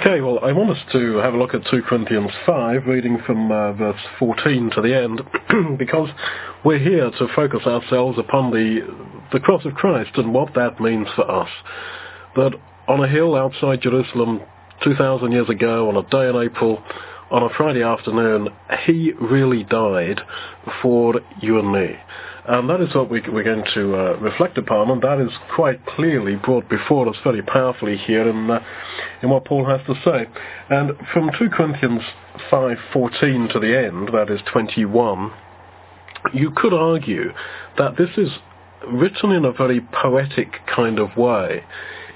Okay, well, I want us to have a look at 2 Corinthians 5, reading from uh, verse 14 to the end, because we're here to focus ourselves upon the, the cross of Christ and what that means for us. That on a hill outside Jerusalem 2,000 years ago, on a day in April, on a Friday afternoon, he really died for you and me. And that is what we, are going to uh, reflect upon, and that is quite clearly brought before us very powerfully here in, uh, in what Paul has to say. And from 2 Corinthians 5.14 to the end, that is 21, you could argue that this is written in a very poetic kind of way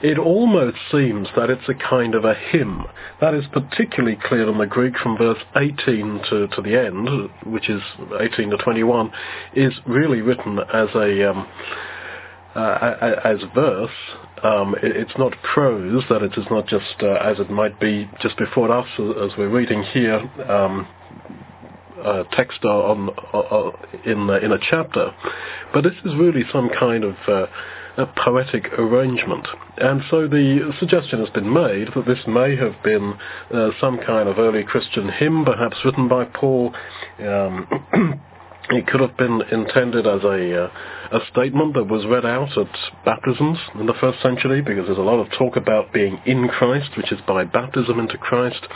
it almost seems that it's a kind of a hymn. That is particularly clear in the Greek from verse 18 to, to the end, which is 18 to 21, is really written as a um, uh, as verse. Um, it, it's not prose. That it is not just uh, as it might be just before us, as we're reading here. Um, uh, text on, on in in a chapter, but this is really some kind of uh, a poetic arrangement. And so the suggestion has been made that this may have been uh, some kind of early Christian hymn, perhaps written by Paul. Um, it could have been intended as a, uh, a statement that was read out at baptisms in the first century, because there's a lot of talk about being in Christ, which is by baptism into Christ,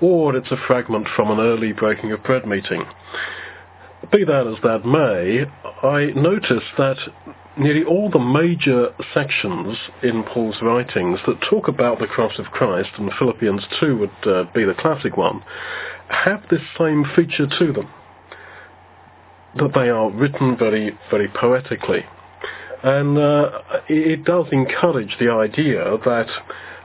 or it's a fragment from an early breaking of bread meeting. Be that as that may, I notice that nearly all the major sections in Paul's writings that talk about the cross of Christ, and Philippians 2 would uh, be the classic one, have this same feature to them. That they are written very, very poetically. And uh, it does encourage the idea that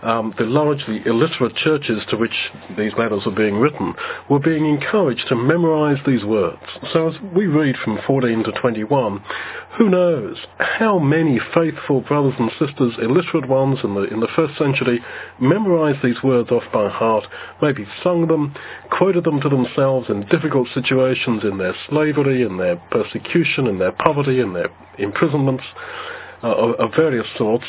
um, the largely illiterate churches to which these letters were being written were being encouraged to memorize these words. So as we read from 14 to 21, who knows how many faithful brothers and sisters, illiterate ones in the, in the first century, memorized these words off by heart, maybe sung them, quoted them to themselves in difficult situations in their slavery, in their persecution, in their poverty, in their imprisonments uh, of, of various sorts,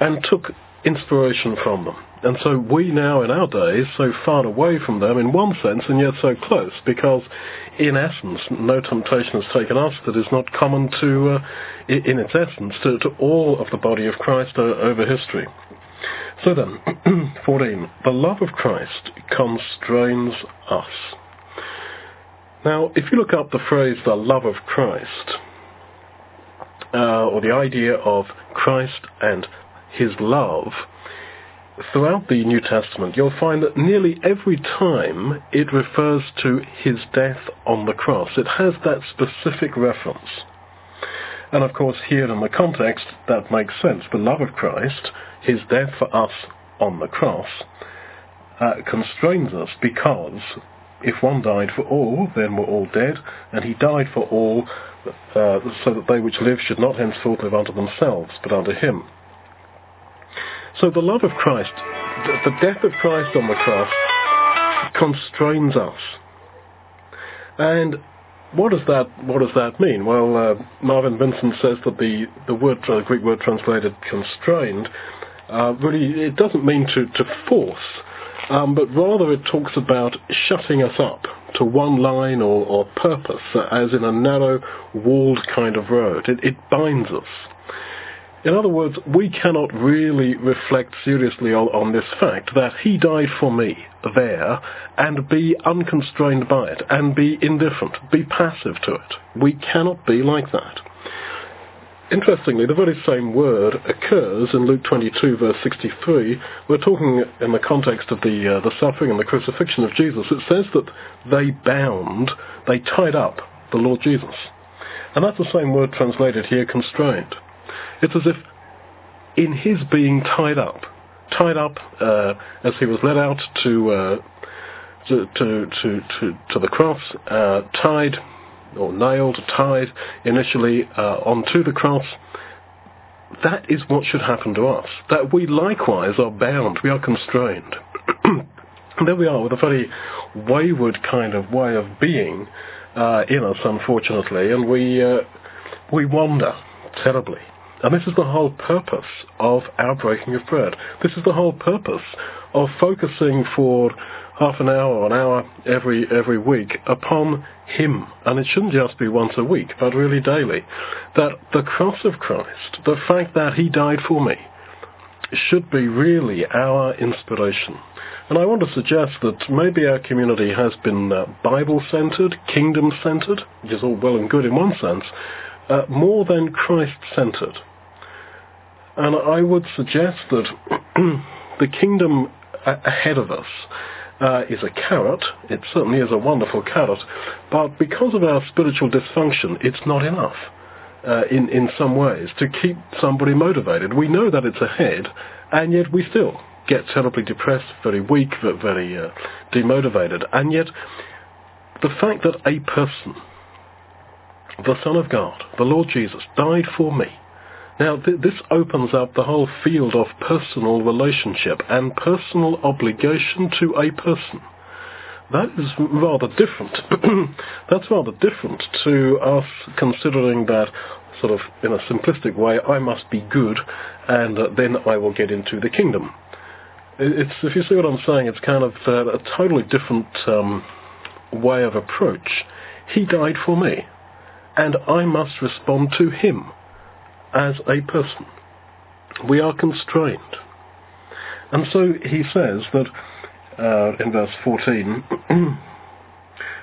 and took inspiration from them. And so we now, in our days, so far away from them in one sense, and yet so close, because in essence, no temptation has taken us that is not common to, uh, in its essence, to, to, all of the body of Christ uh, over history. So then, 14. The love of Christ constrains us. Now, if you look up the phrase the love of Christ, uh, or the idea of Christ and his love, throughout the New Testament, you'll find that nearly every time it refers to his death on the cross. It has that specific reference. And of course, here in the context, that makes sense. The love of Christ, his death for us on the cross, uh, constrains us because if one died for all, then we're all dead, and he died for all, uh, so that they which live should not henceforth live unto themselves, but unto him. So the love of Christ, the death of Christ on the cross, constrains us. And what does that what does that mean? Well, uh, Marvin Vincent says that the the word the Greek word translated constrained uh, really it doesn't mean to to force, um, but rather it talks about shutting us up to one line or, or purpose, as in a narrow walled kind of road. It, it binds us. In other words, we cannot really reflect seriously on, on, this fact that he died for me there and be unconstrained by it and be indifferent, be passive to it. We cannot be like that. Interestingly, the very same word occurs in Luke 22, verse 63. We're talking in the context of the, uh, the suffering and the crucifixion of Jesus. It says that they bound, they tied up the Lord Jesus. And that's the same word translated here, constrained. It's as if in his being tied up, tied up uh, as he was led out to, uh, to, to, to, to, to, the cross, uh, tied or nailed, tied initially uh, onto the cross. That is what should happen to us. That we likewise are bound, we are constrained. and there we are with a very wayward kind of way of being uh, in us, unfortunately, and we uh, we wander terribly. And this is the whole purpose of our breaking of bread. This is the whole purpose of focusing for half an hour or an hour every every week upon him. And it shouldn't just be once a week, but really daily. That the cross of Christ, the fact that he died for me, should be really our inspiration. And I want to suggest that maybe our community has been uh, Bible-centered, kingdom-centered, which is all well and good in one sense, uh, more than Christ-centered. And I would suggest that the kingdom ahead of us uh, is a carrot. It certainly is a wonderful carrot. But because of our spiritual dysfunction, it's not enough. Uh, in, in some ways to keep somebody motivated. We know that it's ahead, and yet we still get terribly depressed, very weak, very uh, demotivated. And yet, the fact that a person, the Son of God, the Lord Jesus, died for me, now, th- this opens up the whole field of personal relationship and personal obligation to a person. That is rather different. That's rather different to us considering that sort of in a simplistic way, I must be good and uh, then I will get into the kingdom. It's, if you see what I'm saying, it's kind of uh, a totally different um, way of approach. He died for me, and I must respond to him as a person. We are constrained. And so he says that uh, in verse 14,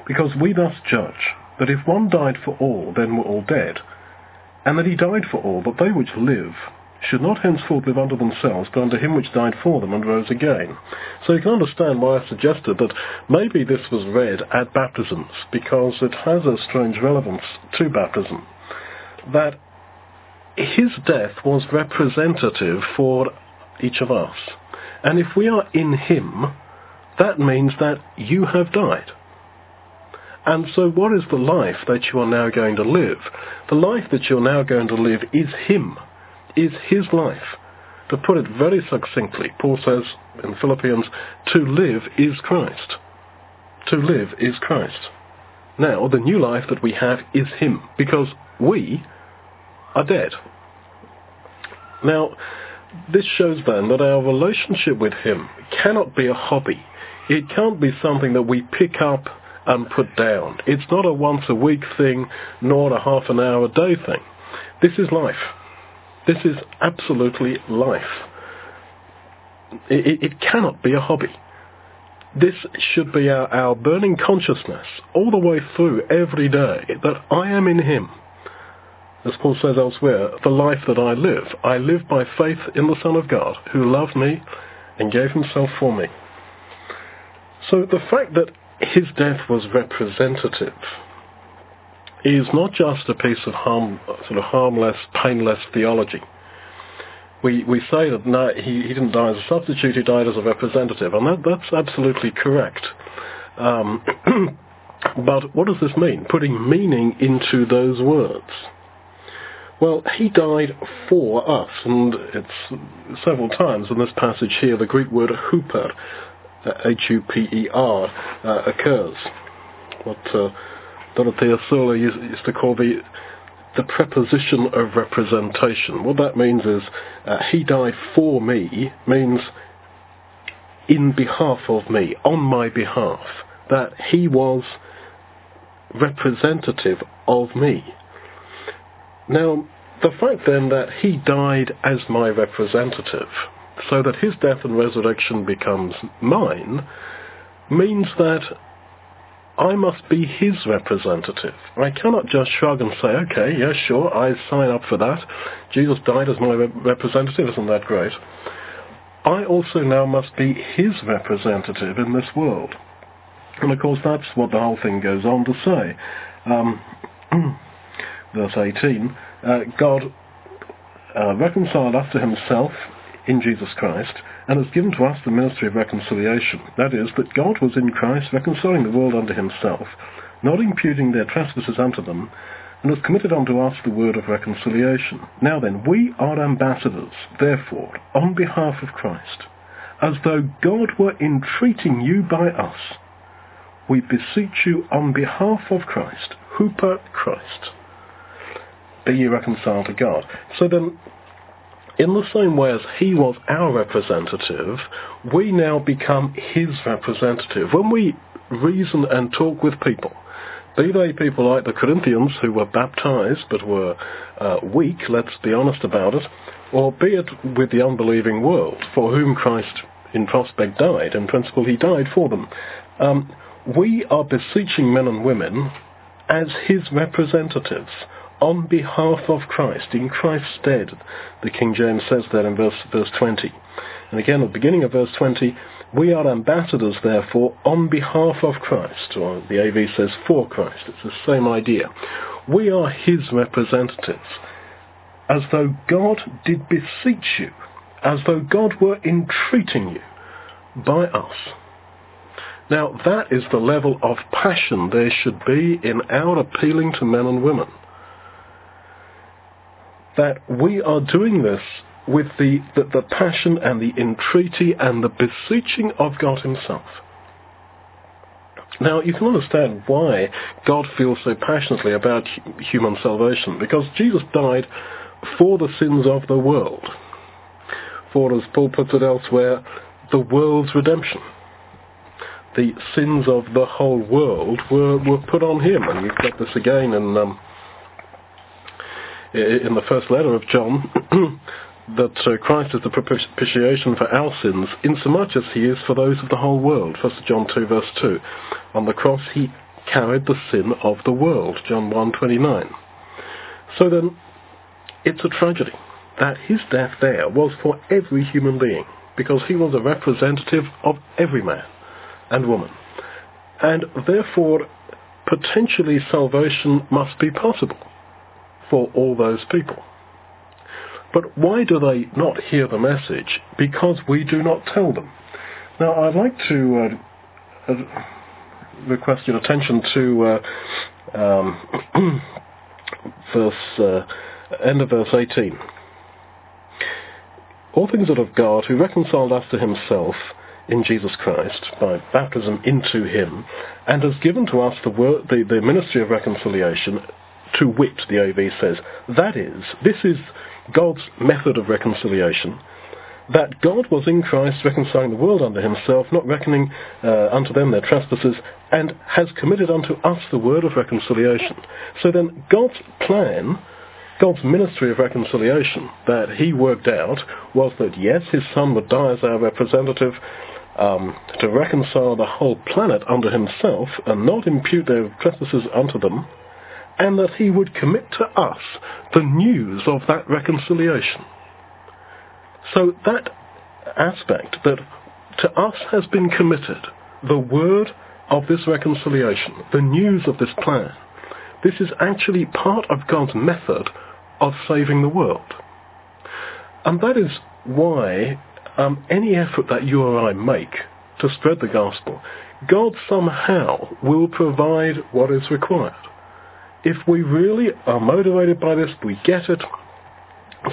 because we thus judge that if one died for all, then we're all dead, and that he died for all, that they which live should not henceforth live unto themselves, but unto him which died for them and rose again. So you can understand why I suggested that maybe this was read at baptisms, because it has a strange relevance to baptism. That his death was representative for each of us. And if we are in him, that means that you have died. And so what is the life that you are now going to live? The life that you're now going to live is him, is his life. To put it very succinctly, Paul says in Philippians, to live is Christ. To live is Christ. Now, the new life that we have is him, because we are dead. Now, this shows then that our relationship with Him cannot be a hobby. It can't be something that we pick up and put down. It's not a once a week thing, nor a half an hour a day thing. This is life. This is absolutely life. It, it, cannot be a hobby. This should be our, our burning consciousness all the way through every day that I am in Him as Paul says elsewhere, the life that I live, I live by faith in the Son of God, who loved me and gave himself for me. So the fact that his death was representative is not just a piece of harm, sort of harmless, painless theology. We, we say that no, he, he didn't die as a substitute, he died as a representative, and that, that's absolutely correct. Um, but what does this mean? Putting meaning into those words. Well, he died for us, and it's several times in this passage here the Greek word huper, uh, H-U-P-E-R, uh, occurs. What uh, Dorothea Sölle used, used to call the the preposition of representation. What that means is uh, he died for me means in behalf of me, on my behalf, that he was representative of me. Now, the fact then that he died as my representative, so that his death and resurrection becomes mine, means that I must be his representative. I cannot just shrug and say, okay, yeah, sure, I sign up for that. Jesus died as my representative, isn't that great? I also now must be his representative in this world. And of course that's what the whole thing goes on to say. Um, verse 18, uh, God uh, reconciled us to himself in Jesus Christ and has given to us the ministry of reconciliation. That is, that God was in Christ reconciling the world unto himself, not imputing their trespasses unto them, and has committed unto us the word of reconciliation. Now then, we are ambassadors, therefore, on behalf of Christ, as though God were entreating you by us. We beseech you on behalf of Christ, huper Christ. Be ye reconciled to God. So then, in the same way as he was our representative, we now become his representative. When we reason and talk with people, be they people like the Corinthians who were baptized but were uh, weak, let's be honest about it, or be it with the unbelieving world for whom Christ in prospect died. In principle, he died for them. Um, we are beseeching men and women as his representatives on behalf of Christ, in Christ's stead, the King James says that in verse, verse 20. And again, at the beginning of verse 20, we are ambassadors, therefore, on behalf of Christ, or the AV says for Christ. It's the same idea. We are his representatives, as though God did beseech you, as though God were entreating you by us. Now, that is the level of passion there should be in our appealing to men and women. That we are doing this with the, the, the passion and the entreaty and the beseeching of God himself. Now, you can understand why God feels so passionately about human salvation, because Jesus died for the sins of the world. For, as Paul puts it elsewhere, the world's redemption. The sins of the whole world were, were put on him, and you've got this again in um, in the first letter of John, that uh, Christ is the propitiation for our sins, insomuch as he is for those of the whole world. 1 John 2 verse 2. On the cross he carried the sin of the world. John 1.29. So then, it's a tragedy that his death there was for every human being, because he was a representative of every man and woman. And therefore, potentially salvation must be possible for all those people. But why do they not hear the message? Because we do not tell them. Now, I'd like to uh, uh request your attention to uh, um, verse uh, end of verse 18. All things are of God, who reconciled us to himself in Jesus Christ by baptism into him, and has given to us the, the, the ministry of reconciliation, to wit, the AV says. That is, this is God's method of reconciliation, that God was in Christ reconciling the world unto himself, not reckoning uh, unto them their trespasses, and has committed unto us the word of reconciliation. So then God's plan, God's ministry of reconciliation that he worked out was that yes, his son would die as our representative um, to reconcile the whole planet unto himself and not impute their trespasses unto them, and that he would commit to us the news of that reconciliation. So that aspect that to us has been committed, the word of this reconciliation, the news of this plan, this is actually part of God's method of saving the world. And that is why um, any effort that you or I make to spread the gospel, God somehow will provide what is required if we really are motivated by this, we get it,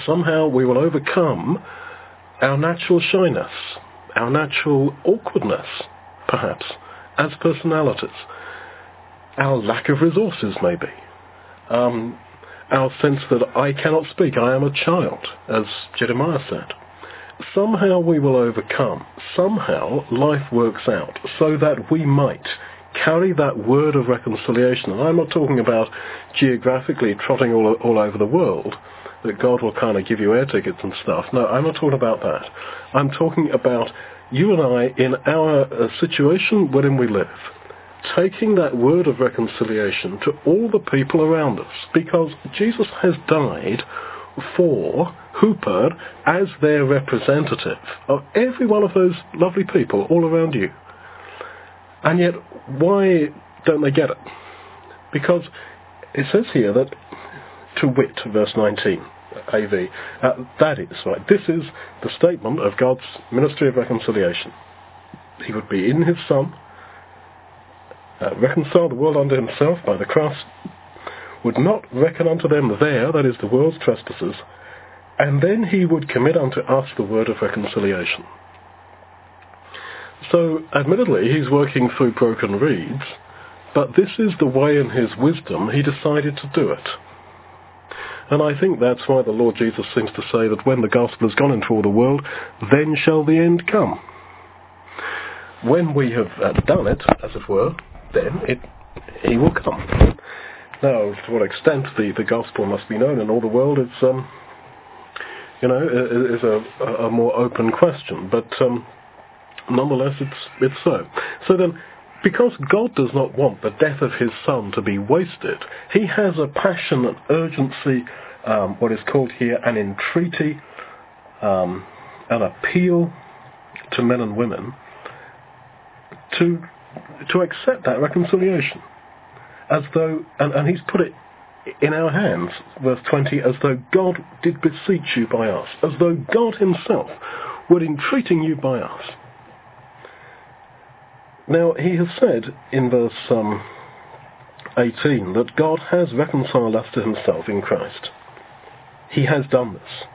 somehow we will overcome our natural shyness, our natural awkwardness, perhaps, as personalities, our lack of resources, maybe, um, our sense that I cannot speak, I am a child, as Jeremiah said. Somehow we will overcome. Somehow life works out so that we might carry that word of reconciliation. And I'm not talking about geographically trotting all, all over the world, that God will kind of give you air tickets and stuff. No, I'm not talking about that. I'm talking about you and I in our uh, situation wherein we live, taking that word of reconciliation to all the people around us, because Jesus has died for huper as their representative of every one of those lovely people all around you. And yet, why don't they get it? Because it says here that, to wit, verse 19, AV, uh, that is, right, this is the statement of God's ministry of reconciliation. He would be in his Son, uh, reconcile the world unto himself by the cross, would not reckon unto them there, that is the world's trespasses, and then he would commit unto us the word of reconciliation. So, admittedly, he's working through broken reeds, but this is the way in his wisdom he decided to do it. And I think that's why the Lord Jesus seems to say that when the gospel has gone into all the world, then shall the end come. When we have uh, done it, as it were, then it, he will come. Now, to what extent the, the gospel must be known in all the world is, um, you know, is a, a, more open question. But um, nonetheless, it's it's so. So then, because God does not want the death of his son to be wasted, he has a passion and urgency, um, what is called here an entreaty, um, an appeal to men and women to to accept that reconciliation. As though, and, and he's put it in our hands, verse 20, as though God did beseech you by us, as though God himself were entreating you by us. Now, he has said in verse um, 18 that God has reconciled us to himself in Christ. He has done this.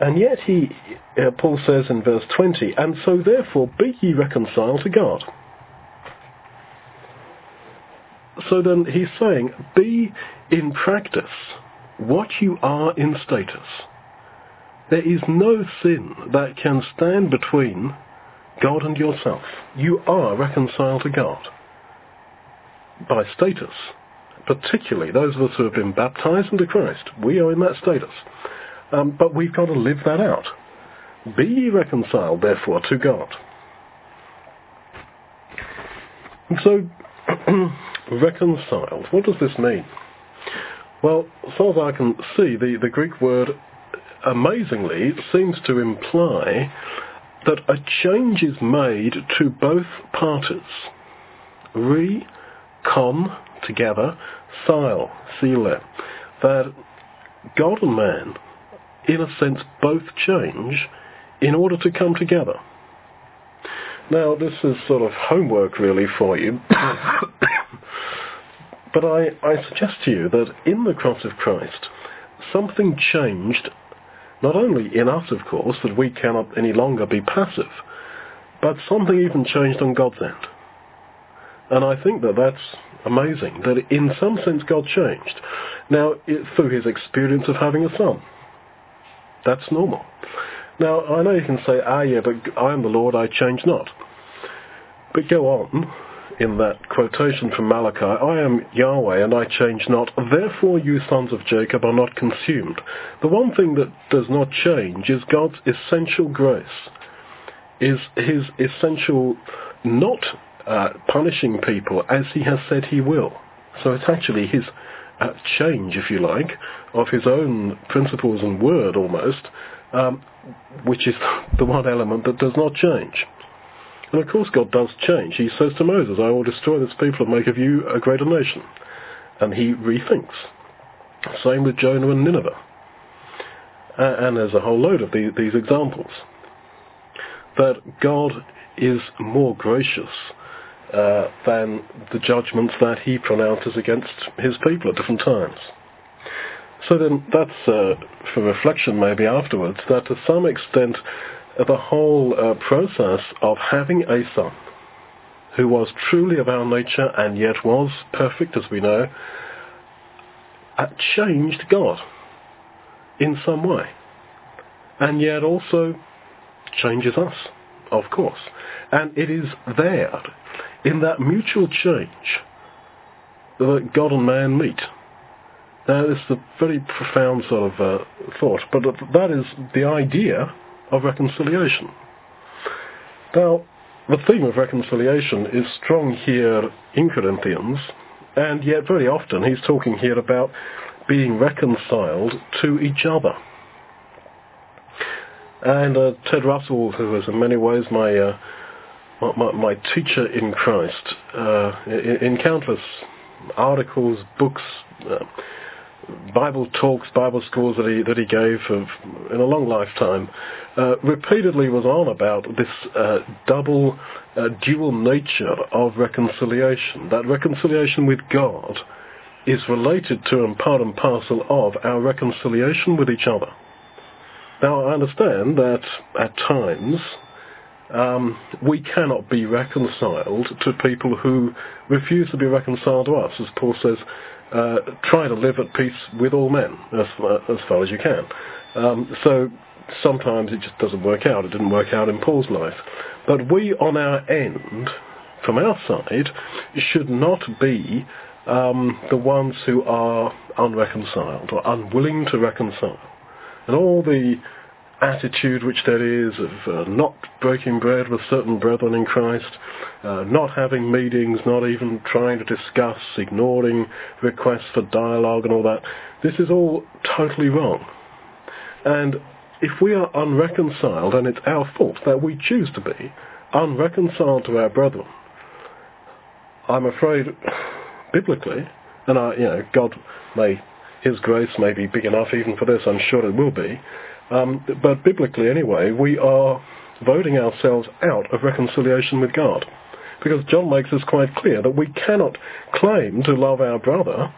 And yet he, uh, Paul says in verse 20, and so therefore be ye reconciled to God. So then he's saying, be in practice what you are in status. There is no sin that can stand between God and yourself. You are reconciled to God by status. Particularly those of us who have been baptized into Christ. We are in that status. Um, but we've got to live that out. Be ye reconciled, therefore, to God. And so, reconciled, what does this mean? Well, as far as I can see, the, the Greek word amazingly seems to imply that a change is made to both parties. Re, con, together, sil, sile. That God and man, in a sense, both change in order to come together. Now, this is sort of homework really for you. but I, I suggest to you that in the cross of Christ, something changed not only in us, of course, that we cannot any longer be passive, but something even changed on God's end. And I think that that's amazing, that in some sense God changed. Now, it, through his experience of having a son. That's normal. Now, I know you can say, ah, yeah, but I am the Lord, I change not. But go on, in that quotation from Malachi, I am Yahweh and I change not, therefore you sons of Jacob are not consumed. The one thing that does not change is God's essential grace, is his essential not uh, punishing people as he has said he will. So it's actually his uh, change, if you like, of his own principles and word almost, um, which is the one element that does not change. And of course God does change. He says to Moses, I will destroy this people and make of you a greater nation. And he rethinks. Same with Jonah and Nineveh. And there's a whole load of the, these examples. That God is more gracious uh, than the judgments that he pronounces against his people at different times. So then that's uh, for reflection maybe afterwards, that to some extent the whole uh, process of having a son who was truly of our nature and yet was perfect, as we know, uh, changed God in some way. And yet also changes us, of course. And it is there, in that mutual change, that God and man meet. Now, this is a very profound sort of uh, thought, but that is the idea of reconciliation. Now, the theme of reconciliation is strong here in Corinthians, and yet very often he's talking here about being reconciled to each other. And uh, Ted Russell, who is in many ways my uh, my, my, teacher in Christ, uh, in, in, countless articles, books, uh, Bible talks, Bible schools that he that he gave of, in a long lifetime, uh, repeatedly was on about this uh, double, uh, dual nature of reconciliation. That reconciliation with God is related to and part and parcel of our reconciliation with each other. Now, I understand that at times um, we cannot be reconciled to people who refuse to be reconciled to us. As Paul says, uh, try to live at peace with all men as, as far as you can. Um, so sometimes it just doesn't work out. It didn't work out in Paul's life. But we, on our end, from our side, should not be um, the ones who are unreconciled or unwilling to reconcile. And all the attitude which there is of uh, not breaking bread with certain brethren in Christ, uh, not having meetings, not even trying to discuss, ignoring requests for dialogue and all that, this is all totally wrong. And if we are unreconciled, and it's our fault that we choose to be unreconciled to our brethren, I'm afraid, biblically, and I, you know, God may, His grace may be big enough even for this. I'm sure it will be. Um, but biblically, anyway, we are voting ourselves out of reconciliation with God, because John makes this quite clear that we cannot claim to love our brother,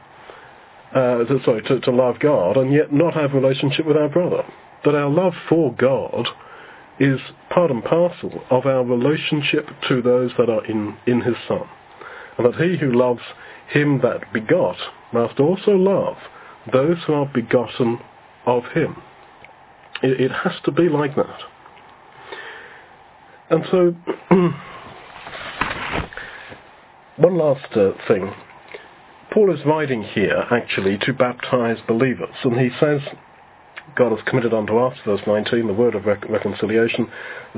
uh, to, sorry, to, to love God, and yet not have a relationship with our brother. That our love for God is part and parcel of our relationship to those that are in, in his Son. And that he who loves him that begot must also love those who are begotten of him. It, it has to be like that. And so, one last uh, thing. Paul is writing here, actually, to baptize believers, and he says, God has committed unto us, verse 19, the word of rec- reconciliation.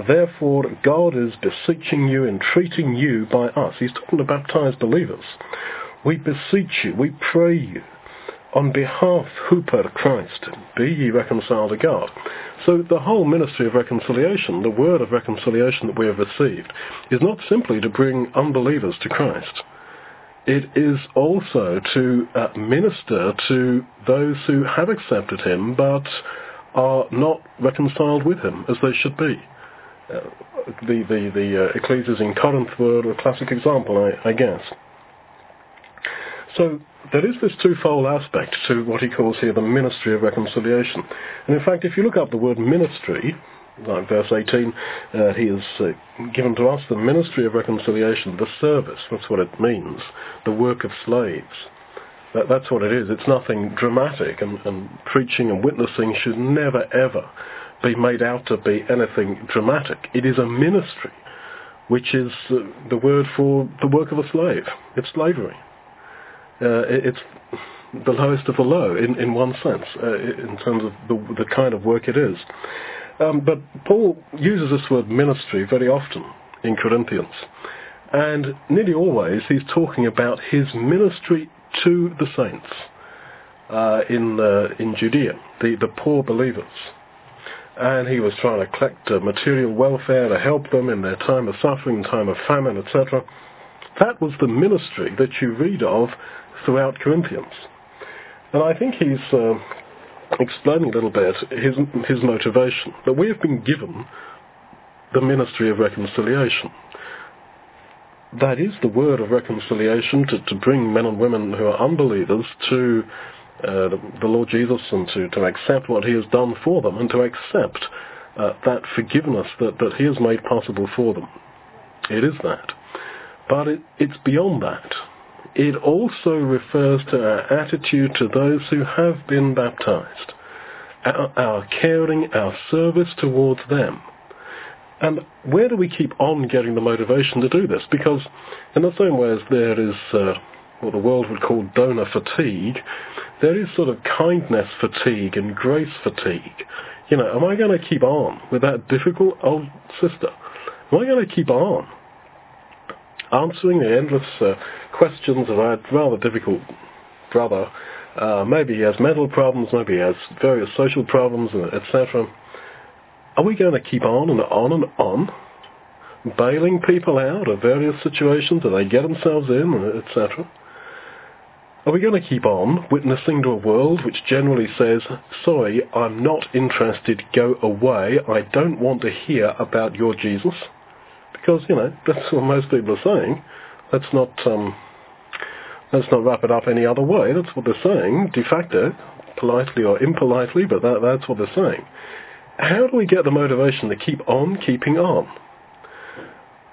Therefore, God is beseeching you, entreating you by us. He's talking to baptized believers. We beseech you, we pray you, on behalf, huper Christ, be ye reconciled to God. So the whole ministry of reconciliation, the word of reconciliation that we have received, is not simply to bring unbelievers to Christ. It is also to uh, minister to those who have accepted him but are not reconciled with him as they should be. Uh, the the, the uh, ecclesias in Corinth were a classic example, I, I guess. So there is this twofold aspect to what he calls here the ministry of reconciliation. And in fact, if you look up the word ministry, like verse 18, uh, he has uh, given to us the ministry of reconciliation, the service, that's what it means, the work of slaves. That, that's what it is. It's nothing dramatic, and, and preaching and witnessing should never, ever be made out to be anything dramatic. It is a ministry, which is uh, the word for the work of a slave. It's slavery. Uh, it's the lowest of the low in, in one sense, uh, in terms of the, the kind of work it is. Um, but Paul uses this word ministry very often in Corinthians. And nearly always he's talking about his ministry to the saints uh, in, uh, in Judea, the, the poor believers. And he was trying to collect uh, material welfare to help them in their time of suffering, time of famine, etc. That was the ministry that you read of throughout Corinthians. And I think he's uh, explaining a little bit his, his motivation. That we have been given the ministry of reconciliation. That is the word of reconciliation to, to bring men and women who are unbelievers to uh, the, Lord Jesus and to, to accept what he has done for them and to accept uh, that forgiveness that, that he has made possible for them. It is that. But it, it's beyond that it also refers to our attitude to those who have been baptized, our, our caring, our service towards them. And where do we keep on getting the motivation to do this? Because in the same way as there is uh, what the world would call donor fatigue, there is sort of kindness fatigue and grace fatigue. You know, am I going to keep on with that difficult old sister? Am I going to keep on answering the endless uh, questions of our rather difficult brother. Uh, maybe he has mental problems, maybe he has various social problems, etc. Are we going to keep on and on and on, bailing people out of various situations that they get themselves in, etc.? Are we going to keep on witnessing to a world which generally says, sorry, I'm not interested, go away, I don't want to hear about your Jesus? Because, you know, that's what most people are saying. Let's not, um, let's not wrap it up any other way. That's what they're saying, de facto, politely or impolitely, but that, that's what they're saying. How do we get the motivation to keep on keeping on?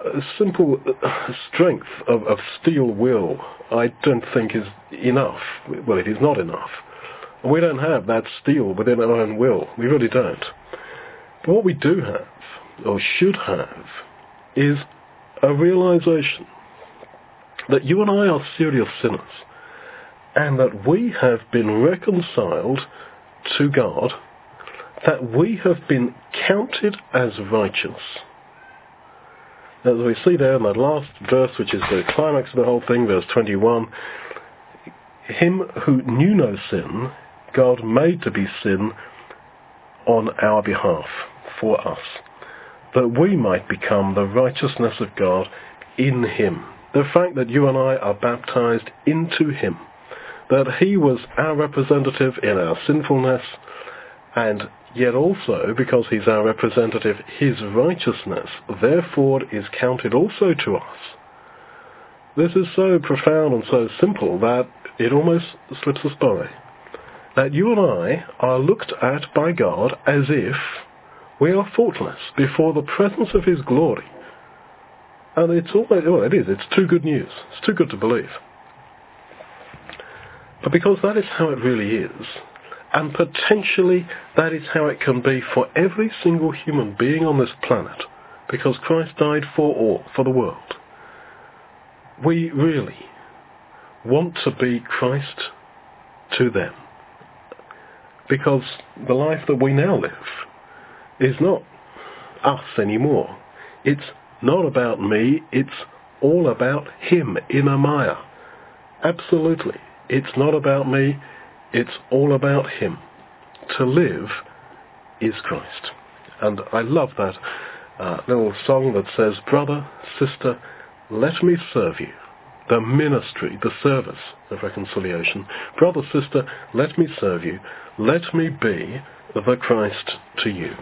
a simple strength of, of steel will, I don't think is enough. Well, it is not enough. We don't have that steel within our own will. We really don't. But what we do have, or should have, is a realization that you and I are serious sinners and that we have been reconciled to God, that we have been counted as righteous. As we see there in that last verse, which is the climax of the whole thing, verse 21, him who knew no sin, God made to be sin on our behalf, for us, that we might become the righteousness of God in him. The fact that you and I are baptized into him, that he was our representative in our sinfulness, and Yet also, because he's our representative, his righteousness therefore is counted also to us. This is so profound and so simple that it almost slips us by. That you and I are looked at by God as if we are faultless before the presence of his glory. And it's all, well, it is, it's too good news. It's too good to believe. But because that is how it really is, and potentially that is how it can be for every single human being on this planet, because Christ died for all, for the world. We really want to be Christ to them. Because the life that we now live is not us anymore. It's not about me, it's all about Him in Amaya. Absolutely. It's not about me, it's all about Him. To live is Christ. And I love that uh, little song that says, Brother, sister, let me serve you. The ministry, the service of reconciliation. Brother, sister, let me serve you. Let me be the Christ to you.